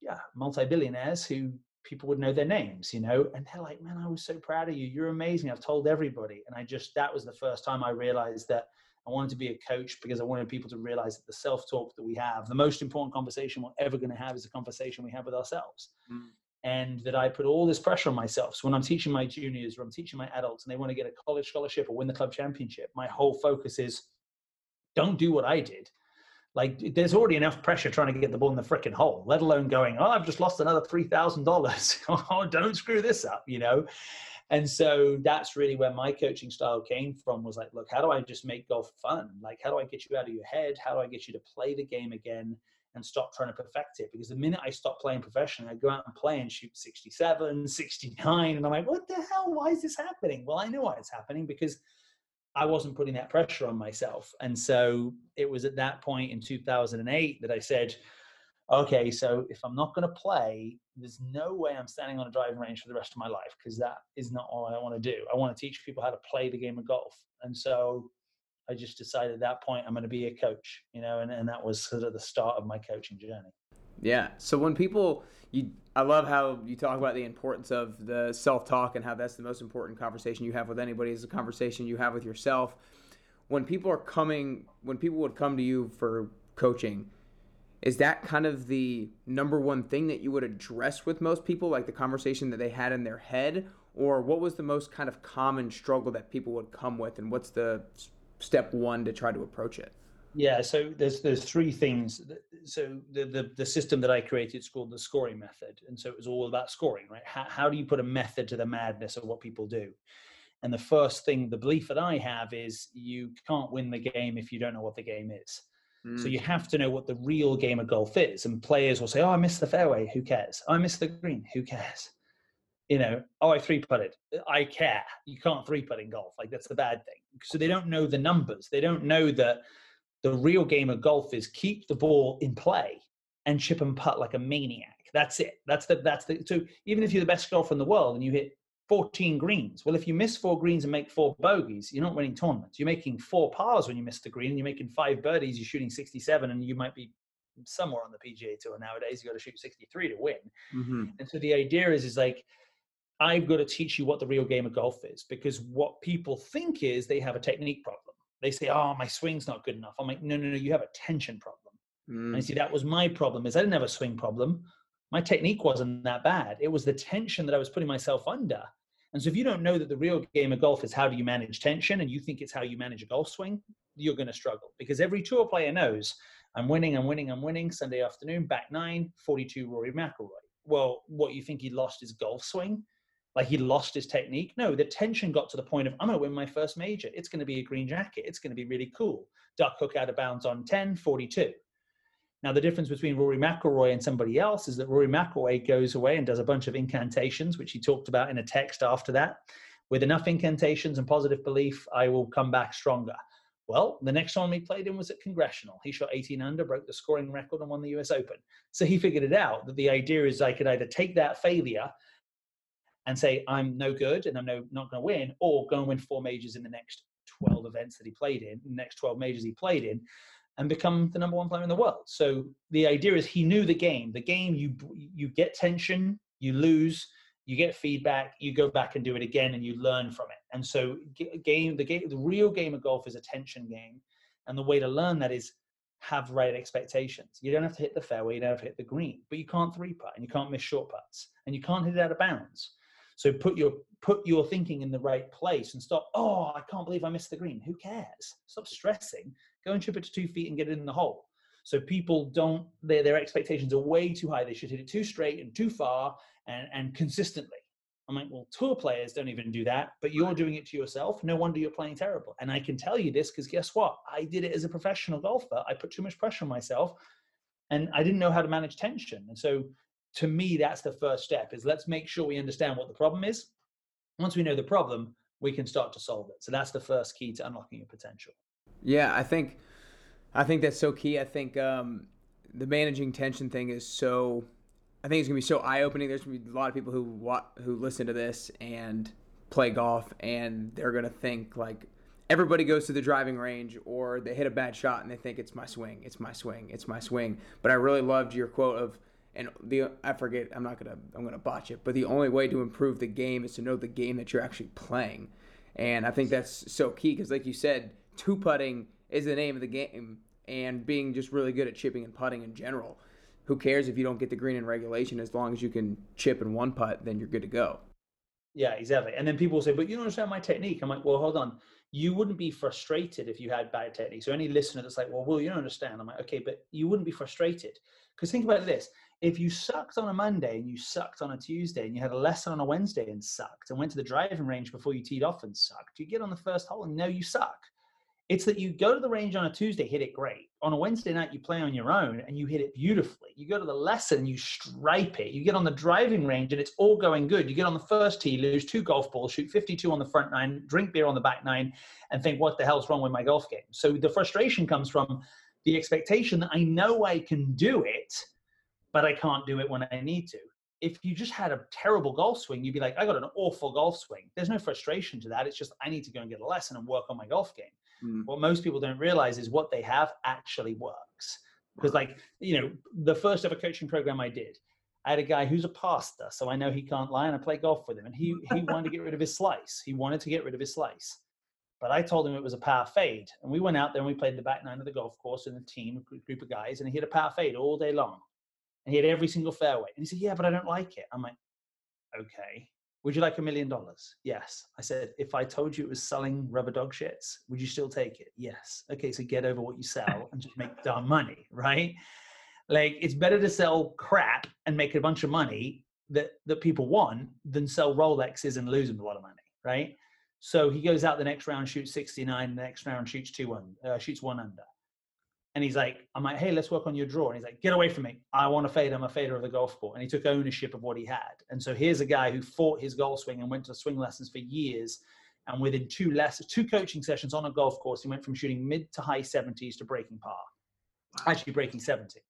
yeah, multi-billionaires who people would know their names, you know, and they're like, man, I was so proud of you. You're amazing. I've told everybody, and I just that was the first time I realized that I wanted to be a coach because I wanted people to realize that the self-talk that we have, the most important conversation we're ever going to have, is a conversation we have with ourselves. Mm and that I put all this pressure on myself. So when I'm teaching my juniors or I'm teaching my adults and they want to get a college scholarship or win the club championship, my whole focus is don't do what I did. Like there's already enough pressure trying to get the ball in the freaking hole, let alone going, oh, I've just lost another three thousand dollars. oh, don't screw this up, you know. And so that's really where my coaching style came from. Was like, look, how do I just make golf fun? Like, how do I get you out of your head? How do I get you to play the game again? And stop trying to perfect it. Because the minute I stop playing professionally, I go out and play and shoot 67, 69. And I'm like, what the hell? Why is this happening? Well, I know why it's happening because I wasn't putting that pressure on myself. And so it was at that point in 2008 that I said, okay, so if I'm not going to play, there's no way I'm standing on a driving range for the rest of my life because that is not all I want to do. I want to teach people how to play the game of golf. And so I just decided at that point I'm going to be a coach, you know, and, and that was sort of the start of my coaching journey.
Yeah. So when people, you, I love how you talk about the importance of the self talk and how that's the most important conversation you have with anybody is a conversation you have with yourself. When people are coming, when people would come to you for coaching, is that kind of the number one thing that you would address with most people, like the conversation that they had in their head? Or what was the most kind of common struggle that people would come with, and what's the step one to try to approach it?
Yeah, so there's there's three things. So the, the the system that I created is called the scoring method, and so it was all about scoring, right? How how do you put a method to the madness of what people do? And the first thing, the belief that I have is you can't win the game if you don't know what the game is. So you mm. have to know what the real game of golf is. And players will say, "Oh, I missed the fairway. Who cares? I missed the green. Who cares?" You know, "Oh, I three putted. I care." You can't three putt in golf. Like that's the bad thing. So they don't know the numbers. They don't know that the real game of golf is keep the ball in play and chip and putt like a maniac. That's it. That's the that's the. So even if you're the best golfer in the world and you hit 14 greens. Well, if you miss four greens and make four bogeys, you're not winning tournaments. You're making four pars when you miss the green, and you're making five birdies. You're shooting 67, and you might be somewhere on the PGA Tour nowadays. You got to shoot 63 to win. Mm-hmm. And so the idea is, is like, I've got to teach you what the real game of golf is because what people think is they have a technique problem. They say, "Oh, my swing's not good enough." I'm like, "No, no, no. You have a tension problem." Mm. And I see that was my problem. Is I didn't have a swing problem my technique wasn't that bad. It was the tension that I was putting myself under. And so if you don't know that the real game of golf is how do you manage tension and you think it's how you manage a golf swing, you're going to struggle because every tour player knows I'm winning, I'm winning, I'm winning. Sunday afternoon, back nine, 42 Rory McIlroy. Well, what you think he lost his golf swing? Like he lost his technique? No, the tension got to the point of I'm going to win my first major. It's going to be a green jacket. It's going to be really cool. Duck hook out of bounds on 10, 42. Now, the difference between Rory McIlroy and somebody else is that Rory McIlroy goes away and does a bunch of incantations, which he talked about in a text after that. With enough incantations and positive belief, I will come back stronger. Well, the next one we played in was at Congressional. He shot 18 under, broke the scoring record, and won the US Open. So he figured it out that the idea is I could either take that failure and say, I'm no good and I'm no, not going to win, or go and win four majors in the next 12 events that he played in, the next 12 majors he played in, and become the number one player in the world. So the idea is he knew the game. The game you you get tension, you lose, you get feedback, you go back and do it again, and you learn from it. And so game the game the real game of golf is a tension game, and the way to learn that is have right expectations. You don't have to hit the fairway, you don't have to hit the green, but you can't three putt and you can't miss short putts and you can't hit it out of bounds. So put your put your thinking in the right place and stop. Oh, I can't believe I missed the green. Who cares? Stop stressing. Go and chip it to two feet and get it in the hole. So people don't their their expectations are way too high. They should hit it too straight and too far and and consistently. I'm like, well, tour players don't even do that, but you're doing it to yourself. No wonder you're playing terrible. And I can tell you this because guess what? I did it as a professional golfer. I put too much pressure on myself and I didn't know how to manage tension. And so to me, that's the first step is let's make sure we understand what the problem is. Once we know the problem, we can start to solve it. So that's the first key to unlocking your potential.
Yeah, I think I think that's so key. I think um, the managing tension thing is so. I think it's gonna be so eye opening. There's gonna be a lot of people who who listen to this and play golf, and they're gonna think like everybody goes to the driving range or they hit a bad shot and they think it's my swing, it's my swing, it's my swing. But I really loved your quote of and the I forget I'm not gonna I'm gonna botch it, but the only way to improve the game is to know the game that you're actually playing, and I think that's so key because like you said, two putting is the name of the game, and being just really good at chipping and putting in general. Who cares if you don't get the green in regulation? As long as you can chip in one putt, then you're good to go.
Yeah, exactly. And then people say, "But you don't understand my technique." I'm like, "Well, hold on. You wouldn't be frustrated if you had bad technique." So any listener that's like, "Well, well, you don't understand," I'm like, "Okay, but you wouldn't be frustrated because think about this: if you sucked on a Monday and you sucked on a Tuesday and you had a lesson on a Wednesday and sucked and went to the driving range before you teed off and sucked, you get on the first hole and know you suck. It's that you go to the range on a Tuesday, hit it great. On a Wednesday night, you play on your own and you hit it beautifully. You go to the lesson, you stripe it. You get on the driving range and it's all going good. You get on the first tee, lose two golf balls, shoot 52 on the front nine, drink beer on the back nine, and think, what the hell's wrong with my golf game? So the frustration comes from the expectation that I know I can do it but I can't do it when I need to. If you just had a terrible golf swing, you'd be like, I got an awful golf swing. There's no frustration to that. It's just I need to go and get a lesson and work on my golf game. Mm. What most people don't realize is what they have actually works. Because, like, you know, the first ever coaching program I did, I had a guy who's a pastor, so I know he can't lie, and I play golf with him. And he he wanted to get rid of his slice. He wanted to get rid of his slice. But I told him it was a power fade. And we went out there and we played the back nine of the golf course in a team, a group of guys, and he hit a power fade all day long. And he had every single fairway. And he said, Yeah, but I don't like it. I'm like, Okay. Would you like a million dollars? Yes. I said, If I told you it was selling rubber dog shits, would you still take it? Yes. Okay, so get over what you sell and just make darn money, right? Like it's better to sell crap and make a bunch of money that that people want than sell Rolexes and lose them a lot of money, right? So he goes out the next round, shoots 69, the next round shoots two one, uh, shoots one under. And he's like, I'm like, hey, let's work on your draw. And he's like, get away from me. I want to fade. I'm a fader of the golf ball. And he took ownership of what he had. And so here's a guy who fought his golf swing and went to swing lessons for years. And within two lessons, two coaching sessions on a golf course, he went from shooting mid to high 70s to breaking par. Wow. Actually breaking 70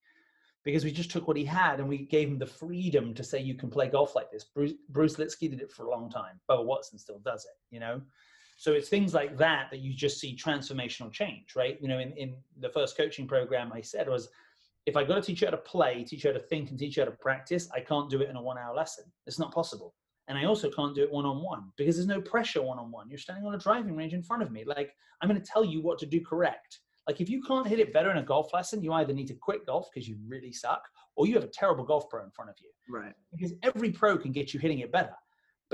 because we just took what he had and we gave him the freedom to say you can play golf like this. Bruce, Bruce Lietzke did it for a long time. Bubba Watson still does it, you know? So it's things like that that you just see transformational change, right? You know, in, in the first coaching program I said was, if I got to teach you how to play, teach you how to think and teach you how to practice, I can't do it in a one hour lesson. It's not possible. And I also can't do it one on one because there's no pressure one on one. You're standing on a driving range in front of me. Like, I'm going to tell you what to do correct like if you can't hit it better in a golf lesson, you either need to quit golf because you really suck, or you have a terrible golf pro in front of you.
Right.
Because every pro can get you hitting it better.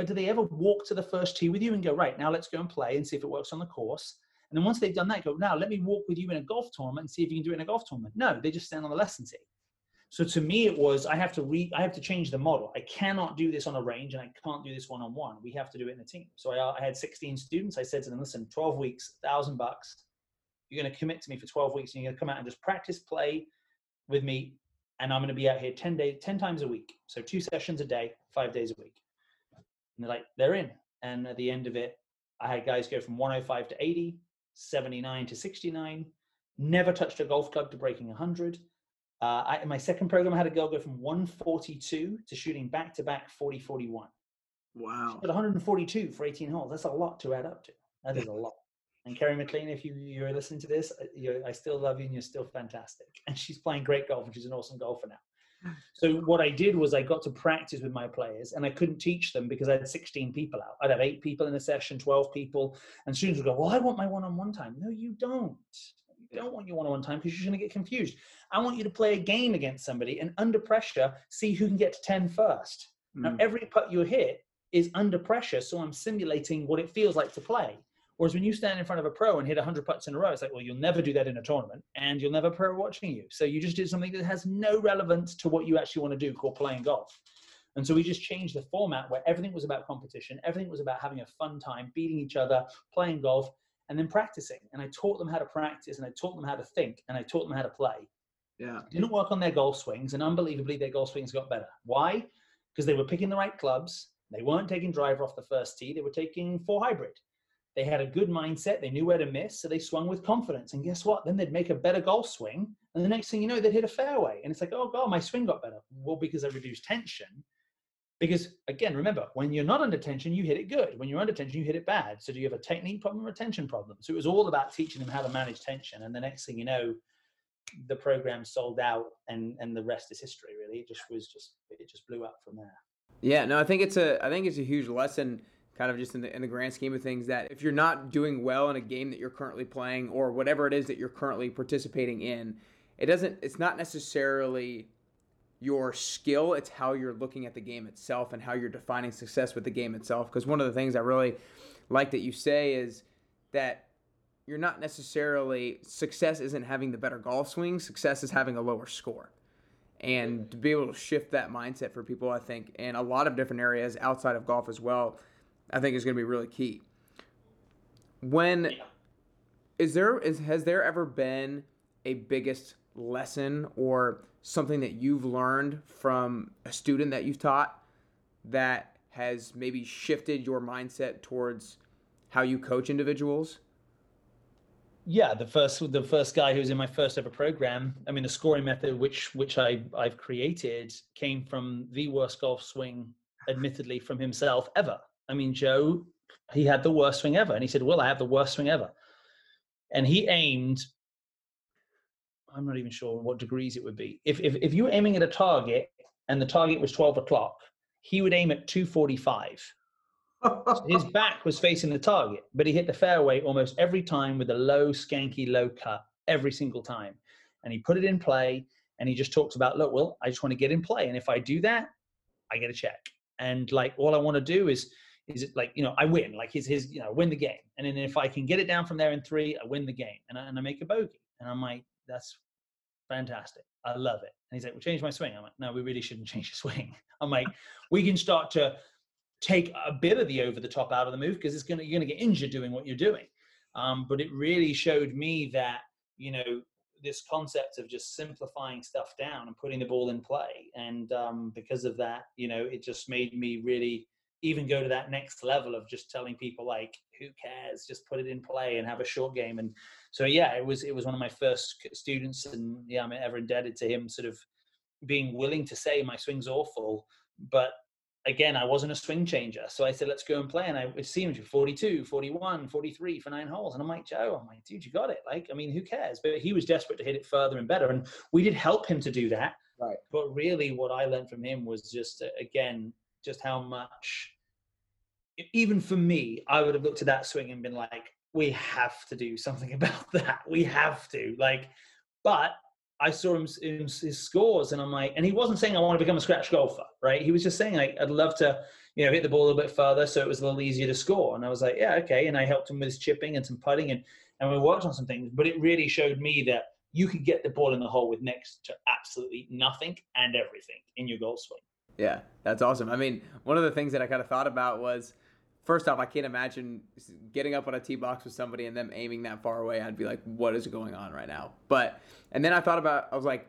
But do they ever walk to the first tee with you and go, right, now let's go and play and see if it works on the course? And then once they've done that, go, now let me walk with you in a golf tournament and see if you can do it in a golf tournament. No, they just stand on the lesson tee. So to me, it was I have to re I have to change the model. I cannot do this on a range, and I can't do this one on one. We have to do it in a team. So I, uh, I had 16 students. I said to them, listen, 12 weeks, thousand bucks. You're going to commit to me for 12 weeks and you're going to come out and just practice play with me. And I'm going to be out here 10 days, 10 times a week. So two sessions a day, five days a week. And they're like, they're in. And at the end of it, I had guys go from 105 to 80, 79 to 69, never touched a golf club to breaking 100. Uh, I, in my second program, I had a girl go from 142 to shooting back to back 40 41.
Wow.
But 142 for 18 holes. That's a lot to add up to. That is a lot. And Kerry McLean, if you you're listening to this, uh, I still love you and you're still fantastic. And she's playing great golf and she's an awesome golfer now. So what I did was I got to practice with my players and I couldn't teach them because I had 16 people out. I'd have eight people in a session, 12 people, and students would go, well, I want my one-on-one time. No, you don't. You don't want your one-on-one time because you're going to get confused. I want you to play a game against somebody and under pressure, see who can get to 10 first. Mm. Now, every putt you hit is under pressure, so I'm simulating what it feels like to play. Whereas when you stand in front of a pro and hit 100 putts in a row, it's like, well, you'll never do that in a tournament and you'll never pro watching you. So you just did something that has no relevance to what you actually want to do called playing golf. And so we just changed the format where everything was about competition, everything was about having a fun time, beating each other, playing golf, and then practicing. And I taught them how to practice and I taught them how to think and I taught them how to play.
Yeah.
Didn't work on their golf swings, and unbelievably, their golf swings got better. Why? Because they were picking the right clubs. They weren't taking driver off the first tee. They were taking four hybrid. They had a good mindset. They knew where to miss, so they swung with confidence. And guess what? Then they'd make a better golf swing, and the next thing you know, they'd hit a fairway. And it's like, oh god, my swing got better. Well, because I reduced tension. Because again, remember, when you're not under tension, you hit it good. When you're under tension, you hit it bad. So do you have a technique problem or a tension problem? So it was all about teaching them how to manage tension. And the next thing you know, the program sold out, and and the rest is history. Really, it just was just it just blew up from there.
Yeah, no, I think it's a I think it's a huge lesson kind of just in the, in the grand scheme of things that if you're not doing well in a game that you're currently playing or whatever it is that you're currently participating in it doesn't it's not necessarily your skill it's how you're looking at the game itself and how you're defining success with the game itself. Because one of the things i really like that you say is that you're not necessarily success isn't having the better golf swing success is having a lower score. And to be able to shift that mindset for people i think in a lot of different areas outside of golf as well I think is going to be really key. When yeah. is there is has there ever been a biggest lesson or something that you've learned from a student that you've taught that has maybe shifted your mindset towards how you coach individuals?
yeah, the first the first guy who was in my first ever program. I mean, the scoring method which which I I've created came from the worst golf swing, admittedly, from himself ever. I mean, Joe, he had the worst swing ever, and he said, "Well, I have the worst swing ever," and he aimed. I'm not even sure what degrees it would be. If if if you were aiming at a target and the target was 12 o'clock, he would aim at 245 his back was facing the target, but he hit the fairway almost every time with a low, skanky, low cut every single time. And he put it in play and he just talks about, look, well, I just want to get in play. And if I do that, I get a check. And like, all I want to do is, is it like, you know, I win, like his, his, you know, win the game. And then if I can get it down from there in three, I win the game and I, and I make a bogey. And I'm like, that's fantastic. I love it. And he's like, well, change my swing. I'm like, no, we really shouldn't change your swing. I'm like, we can start to take a bit of the over the top out of the move because it's gonna you're gonna get injured doing what you're doing. Um, but it really showed me that you know this concept of just simplifying stuff down and putting the ball in play, and um, because of that, you know, it just made me really even go to that next level of just telling people like who cares just put it in play and have a short game and so yeah it was it was one of my first students and yeah i'm ever indebted to him sort of being willing to say my swing's awful but again, I wasn't a swing changer. So I said, let's go and play. And I would see him to 42, 41, 43 for nine holes. And I'm like, Joe, I'm like, dude, you got it. Like, I mean, who cares? But he was desperate to hit it further and better. And we did help him to do that.
Right.
But really, what I learned from him was just, uh, again, just how much, even for me, I would have looked at that swing and been like, we have to do something about that. We have to. Like, but I saw him his scores, and I'm like, and he wasn't saying I want to become a scratch golfer, right? He was just saying like, I'd love to, you know, hit the ball a little bit further, so it was a little easier to score. And I was like, yeah, okay. And I helped him with his chipping and some putting, and and we worked on some things. But it really showed me that you could get the ball in the hole with next to absolutely nothing and everything in your golf swing.
Yeah, that's awesome. I mean, one of the things that I kind of thought about was first off, I can't imagine getting up on a tee box with somebody and them aiming that far away. I'd be like, what is going on right now? But, and then I thought about, I was like,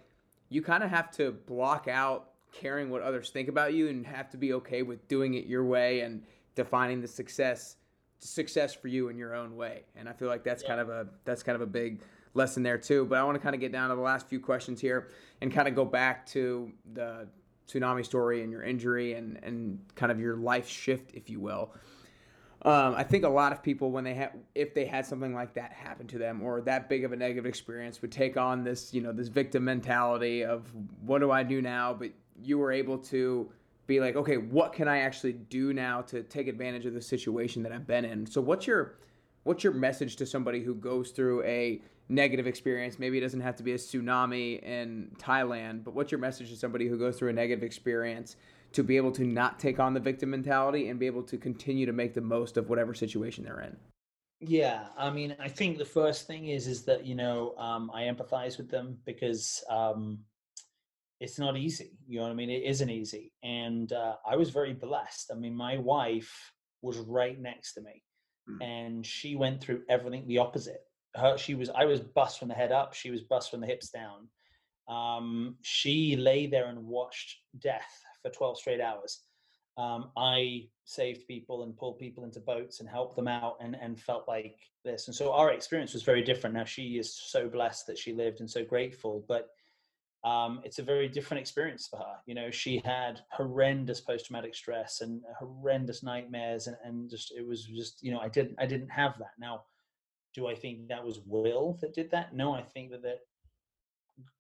you kind of have to block out caring what others think about you and have to be okay with doing it your way and defining the success success for you in your own way and i feel like that's yeah. kind of a that's kind of a big lesson there too but i want to kind of get down to the last few questions here and kind of go back to the tsunami story and your injury and and kind of your life shift if you will um, I think a lot of people, when they have, if they had something like that happen to them or that big of a negative experience, would take on this, you know, this victim mentality of what do I do now? But you were able to be like, okay, what can I actually do now to take advantage of the situation that I've been in? So, what's your what's your message to somebody who goes through a negative experience? Maybe it doesn't have to be a tsunami in Thailand, but what's your message to somebody who goes through a negative experience? to be able to not take on the victim mentality and be able to continue to make the most of whatever situation they're in
yeah i mean i think the first thing is is that you know um, i empathize with them because um, it's not easy you know what i mean it isn't easy and uh, i was very blessed i mean my wife was right next to me mm. and she went through everything the opposite her she was i was bust from the head up she was bust from the hips down um, she lay there and watched death for 12 straight hours. Um, I saved people and pulled people into boats and helped them out and, and felt like this. And so our experience was very different. Now she is so blessed that she lived and so grateful, but um, it's a very different experience for her. You know, she had horrendous post-traumatic stress and horrendous nightmares and, and just, it was just, you know, I didn't, I didn't have that. Now, do I think that was will that did that? No, I think that, that,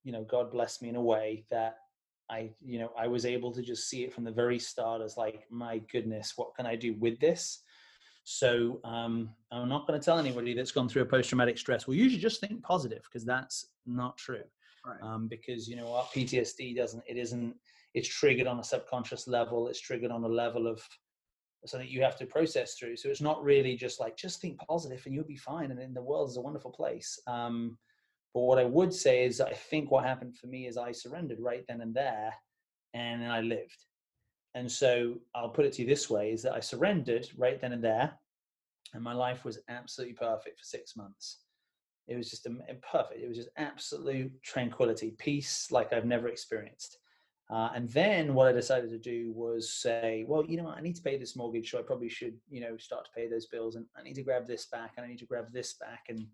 you know, God blessed me in a way that I, you know, I was able to just see it from the very start as like, my goodness, what can I do with this? So um, I'm not going to tell anybody that's gone through a post-traumatic stress. Well, usually just think positive because that's not true. Right. Um, because you know what PTSD doesn't. It isn't. It's triggered on a subconscious level. It's triggered on a level of something you have to process through. So it's not really just like just think positive and you'll be fine. And then the world is a wonderful place. Um, but what I would say is, I think what happened for me is I surrendered right then and there, and I lived. And so I'll put it to you this way: is that I surrendered right then and there, and my life was absolutely perfect for six months. It was just a, perfect. It was just absolute tranquility, peace, like I've never experienced. Uh, and then what I decided to do was say, well, you know what, I need to pay this mortgage, so I probably should, you know, start to pay those bills, and I need to grab this back, and I need to grab this back, and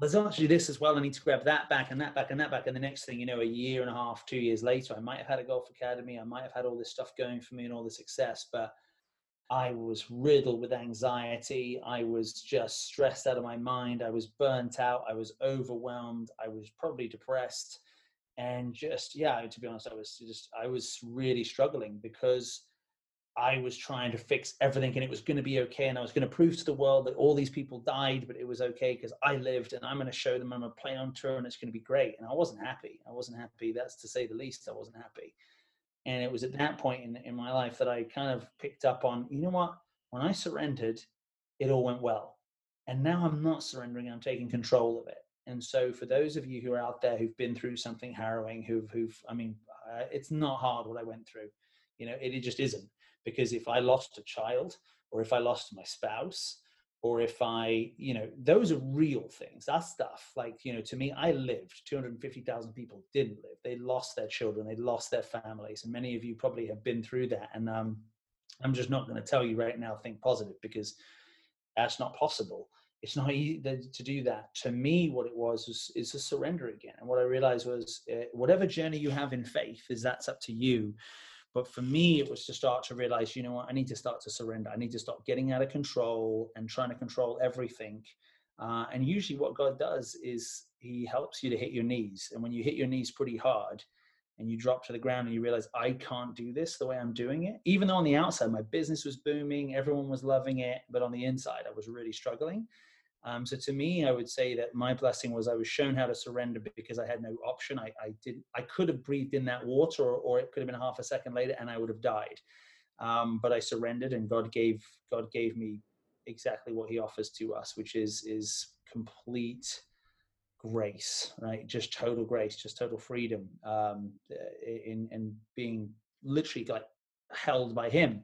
there's actually this as well. I need to grab that back and that back and that back. And the next thing you know, a year and a half, two years later, I might have had a golf academy. I might have had all this stuff going for me and all the success, but I was riddled with anxiety. I was just stressed out of my mind. I was burnt out. I was overwhelmed. I was probably depressed. And just, yeah, to be honest, I was just, I was really struggling because I was trying to fix everything and it was going to be okay. And I was going to prove to the world that all these people died, but it was okay because I lived and I'm going to show them I'm to play on tour and it's going to be great. And I wasn't happy. I wasn't happy. That's to say the least. I wasn't happy. And it was at that point in, in my life that I kind of picked up on, you know what? When I surrendered, it all went well. And now I'm not surrendering, I'm taking control of it. And so, for those of you who are out there who've been through something harrowing, who've, who've I mean, uh, it's not hard what I went through. You know, it, it just isn't. Because if I lost a child, or if I lost my spouse, or if I, you know, those are real things. That stuff, like, you know, to me, I lived. 250,000 people didn't live. They lost their children, they lost their families. And many of you probably have been through that. And um, I'm just not going to tell you right now, think positive, because that's not possible. It's not easy to do that. To me, what it was is, is a surrender again. And what I realized was uh, whatever journey you have in faith is that's up to you but for me, it was to start to realize, you know what, I need to start to surrender. I need to stop getting out of control and trying to control everything. Uh, and usually, what God does is He helps you to hit your knees. And when you hit your knees pretty hard and you drop to the ground and you realize, I can't do this the way I'm doing it, even though on the outside my business was booming, everyone was loving it, but on the inside I was really struggling. Um, so to me, I would say that my blessing was I was shown how to surrender because I had no option. I, I did I could have breathed in that water, or, or, it could have been half a second later, and I would have died. Um, but I surrendered, and God gave God gave me exactly what He offers to us, which is is complete grace, right? Just total grace, just total freedom um, in in being literally like held by Him.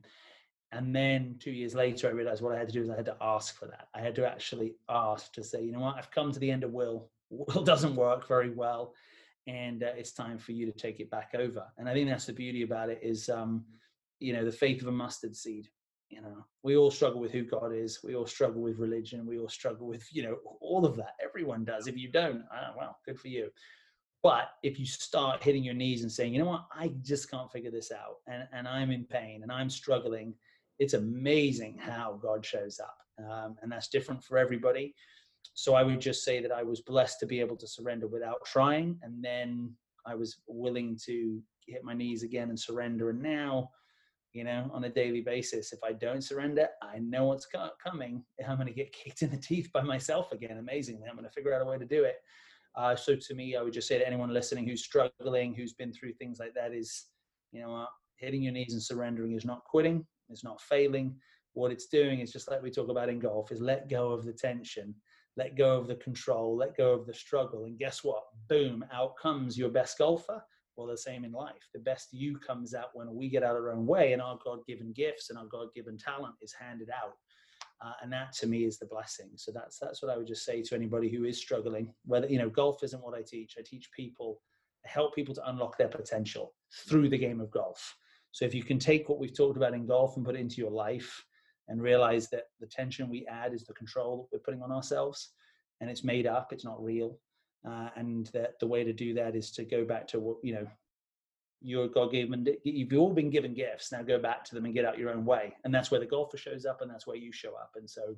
And then two years later, I realized what I had to do is I had to ask for that. I had to actually ask to say, you know what, I've come to the end of will. Will doesn't work very well, and uh, it's time for you to take it back over. And I think that's the beauty about it is, um, you know, the faith of a mustard seed. You know, we all struggle with who God is. We all struggle with religion. We all struggle with, you know, all of that. Everyone does. If you don't, well, good for you. But if you start hitting your knees and saying, you know what, I just can't figure this out, and, and I'm in pain and I'm struggling, it's amazing how God shows up. Um, and that's different for everybody. So I would just say that I was blessed to be able to surrender without trying. And then I was willing to hit my knees again and surrender. And now, you know, on a daily basis, if I don't surrender, I know what's coming. I'm going to get kicked in the teeth by myself again. Amazingly, I'm going to figure out a way to do it. Uh, so to me, I would just say to anyone listening who's struggling, who's been through things like that, is, you know, hitting your knees and surrendering is not quitting it's not failing. What it's doing is just like we talk about in golf is let go of the tension, let go of the control, let go of the struggle. And guess what? Boom, out comes your best golfer. Well, the same in life. The best you comes out when we get out of our own way and our God given gifts and our God given talent is handed out. Uh, and that to me is the blessing. So that's that's what I would just say to anybody who is struggling. Whether you know, golf isn't what I teach. I teach people, I help people to unlock their potential through the game of golf. So if you can take what we've talked about in golf and put it into your life and realize that the tension we add is the control that we're putting on ourselves and it's made up, it's not real. Uh, and that the way to do that is to go back to what, you know, your God given, you've all been given gifts. Now go back to them and get out your own way. And that's where the golfer shows up and that's where you show up. And so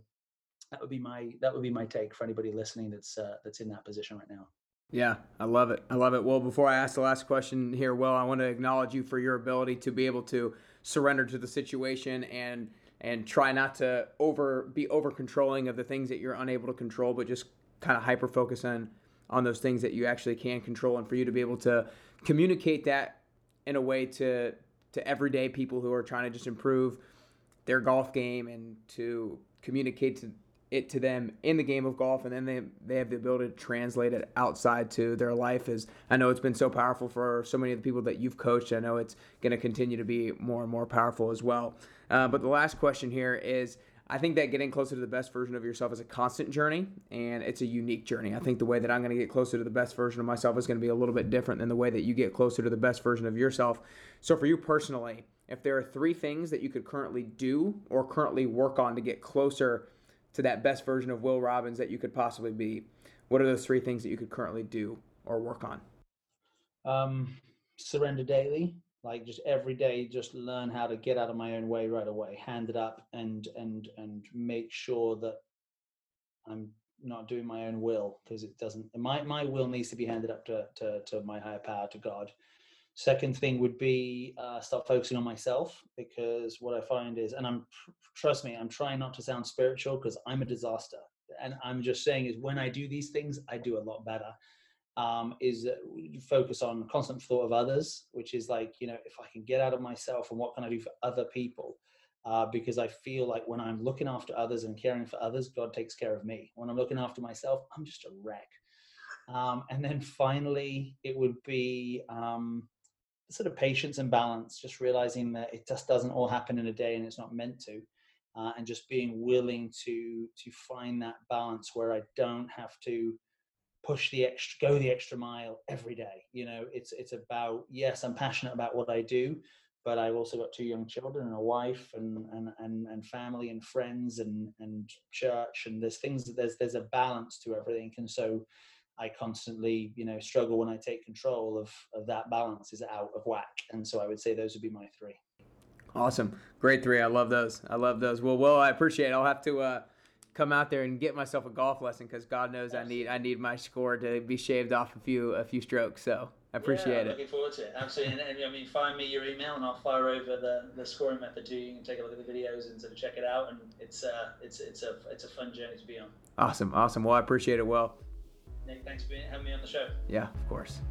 that would be my, that would be my take for anybody listening that's, uh, that's in that position right now.
Yeah, I love it. I love it. Well, before I ask the last question here, Will, I want to acknowledge you for your ability to be able to surrender to the situation and and try not to over be over controlling of the things that you're unable to control, but just kind of hyper focus on on those things that you actually can control, and for you to be able to communicate that in a way to to everyday people who are trying to just improve their golf game and to communicate to it to them in the game of golf and then they they have the ability to translate it outside to their life is I know it's been so powerful for so many of the people that you've coached I know it's going to continue to be more and more powerful as well uh, but the last question here is I think that getting closer to the best version of yourself is a constant journey and it's a unique journey. I think the way that I'm going to get closer to the best version of myself is going to be a little bit different than the way that you get closer to the best version of yourself. So, for you personally, if there are three things that you could currently do or currently work on to get closer to that best version of Will Robbins that you could possibly be, what are those three things that you could currently do or work on?
Um, surrender daily, like just every day, just learn how to get out of my own way right away, hand it up, and and and make sure that I'm not doing my own will because it doesn't. My my will needs to be handed up to to, to my higher power, to God. Second thing would be uh, start focusing on myself because what I find is, and I'm trust me, I'm trying not to sound spiritual because I'm a disaster, and I'm just saying is when I do these things, I do a lot better. Um, is focus on constant thought of others, which is like you know if I can get out of myself and what can I do for other people, uh, because I feel like when I'm looking after others and caring for others, God takes care of me. When I'm looking after myself, I'm just a wreck. Um, and then finally, it would be um, sort of patience and balance, just realizing that it just doesn't all happen in a day and it's not meant to. Uh, and just being willing to to find that balance where I don't have to push the extra go the extra mile every day you know it's it's about yes i'm passionate about what i do but i've also got two young children and a wife and and and, and family and friends and and church and there's things that there's there's a balance to everything and so I constantly, you know, struggle when I take control of, of that balance is out of whack. And so I would say those would be my three.
Awesome. Great three. I love those. I love those. Well, well, I appreciate it. I'll have to uh, come out there and get myself a golf lesson because God knows I need I need my score to be shaved off a few a few strokes. So I appreciate
yeah,
it.
Looking forward to it. Absolutely. And, and, I mean, find me your email and I'll fire over the, the scoring method to you. You can take a look at the videos and sort of check it out. And it's uh it's it's a it's a fun journey to be on.
Awesome. Awesome. Well, I appreciate it. Well.
Nick, thanks for having me on the show.
Yeah, of course.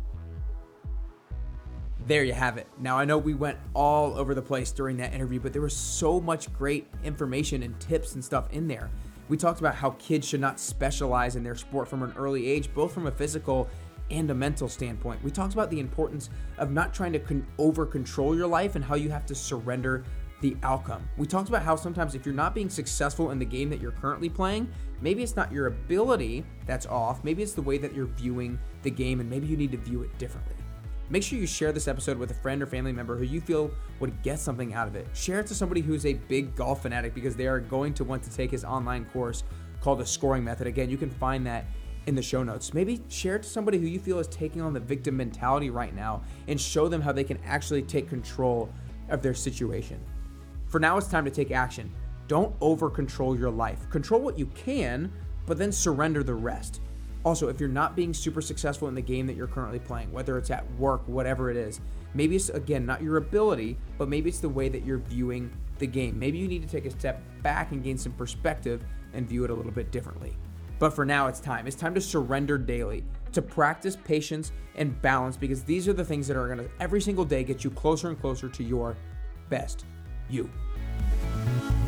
There you have it. Now, I know we went all over the place during that interview, but there was so much great information and tips and stuff in there. We talked about how kids should not specialize in their sport from an early age, both from a physical and a mental standpoint. We talked about the importance of not trying to con- over control your life and how you have to surrender the outcome. We talked about how sometimes if you're not being successful in the game that you're currently playing, maybe it's not your ability that's off, maybe it's the way that you're viewing the game, and maybe you need to view it differently. Make sure you share this episode with a friend or family member who you feel would get something out of it. Share it to somebody who's a big golf fanatic because they are going to want to take his online course called the scoring method. Again, you can find that in the show notes. Maybe share it to somebody who you feel is taking on the victim mentality right now and show them how they can actually take control of their situation. For now, it's time to take action. Don't over control your life. Control what you can, but then surrender the rest. Also, if you're not being super successful in the game that you're currently playing, whether it's at work, whatever it is, maybe it's again not your ability, but maybe it's the way that you're viewing the game. Maybe you need to take a step back and gain some perspective and view it a little bit differently. But for now, it's time. It's time to surrender daily, to practice patience and balance because these are the things that are going to every single day get you closer and closer to your best you. Thank you.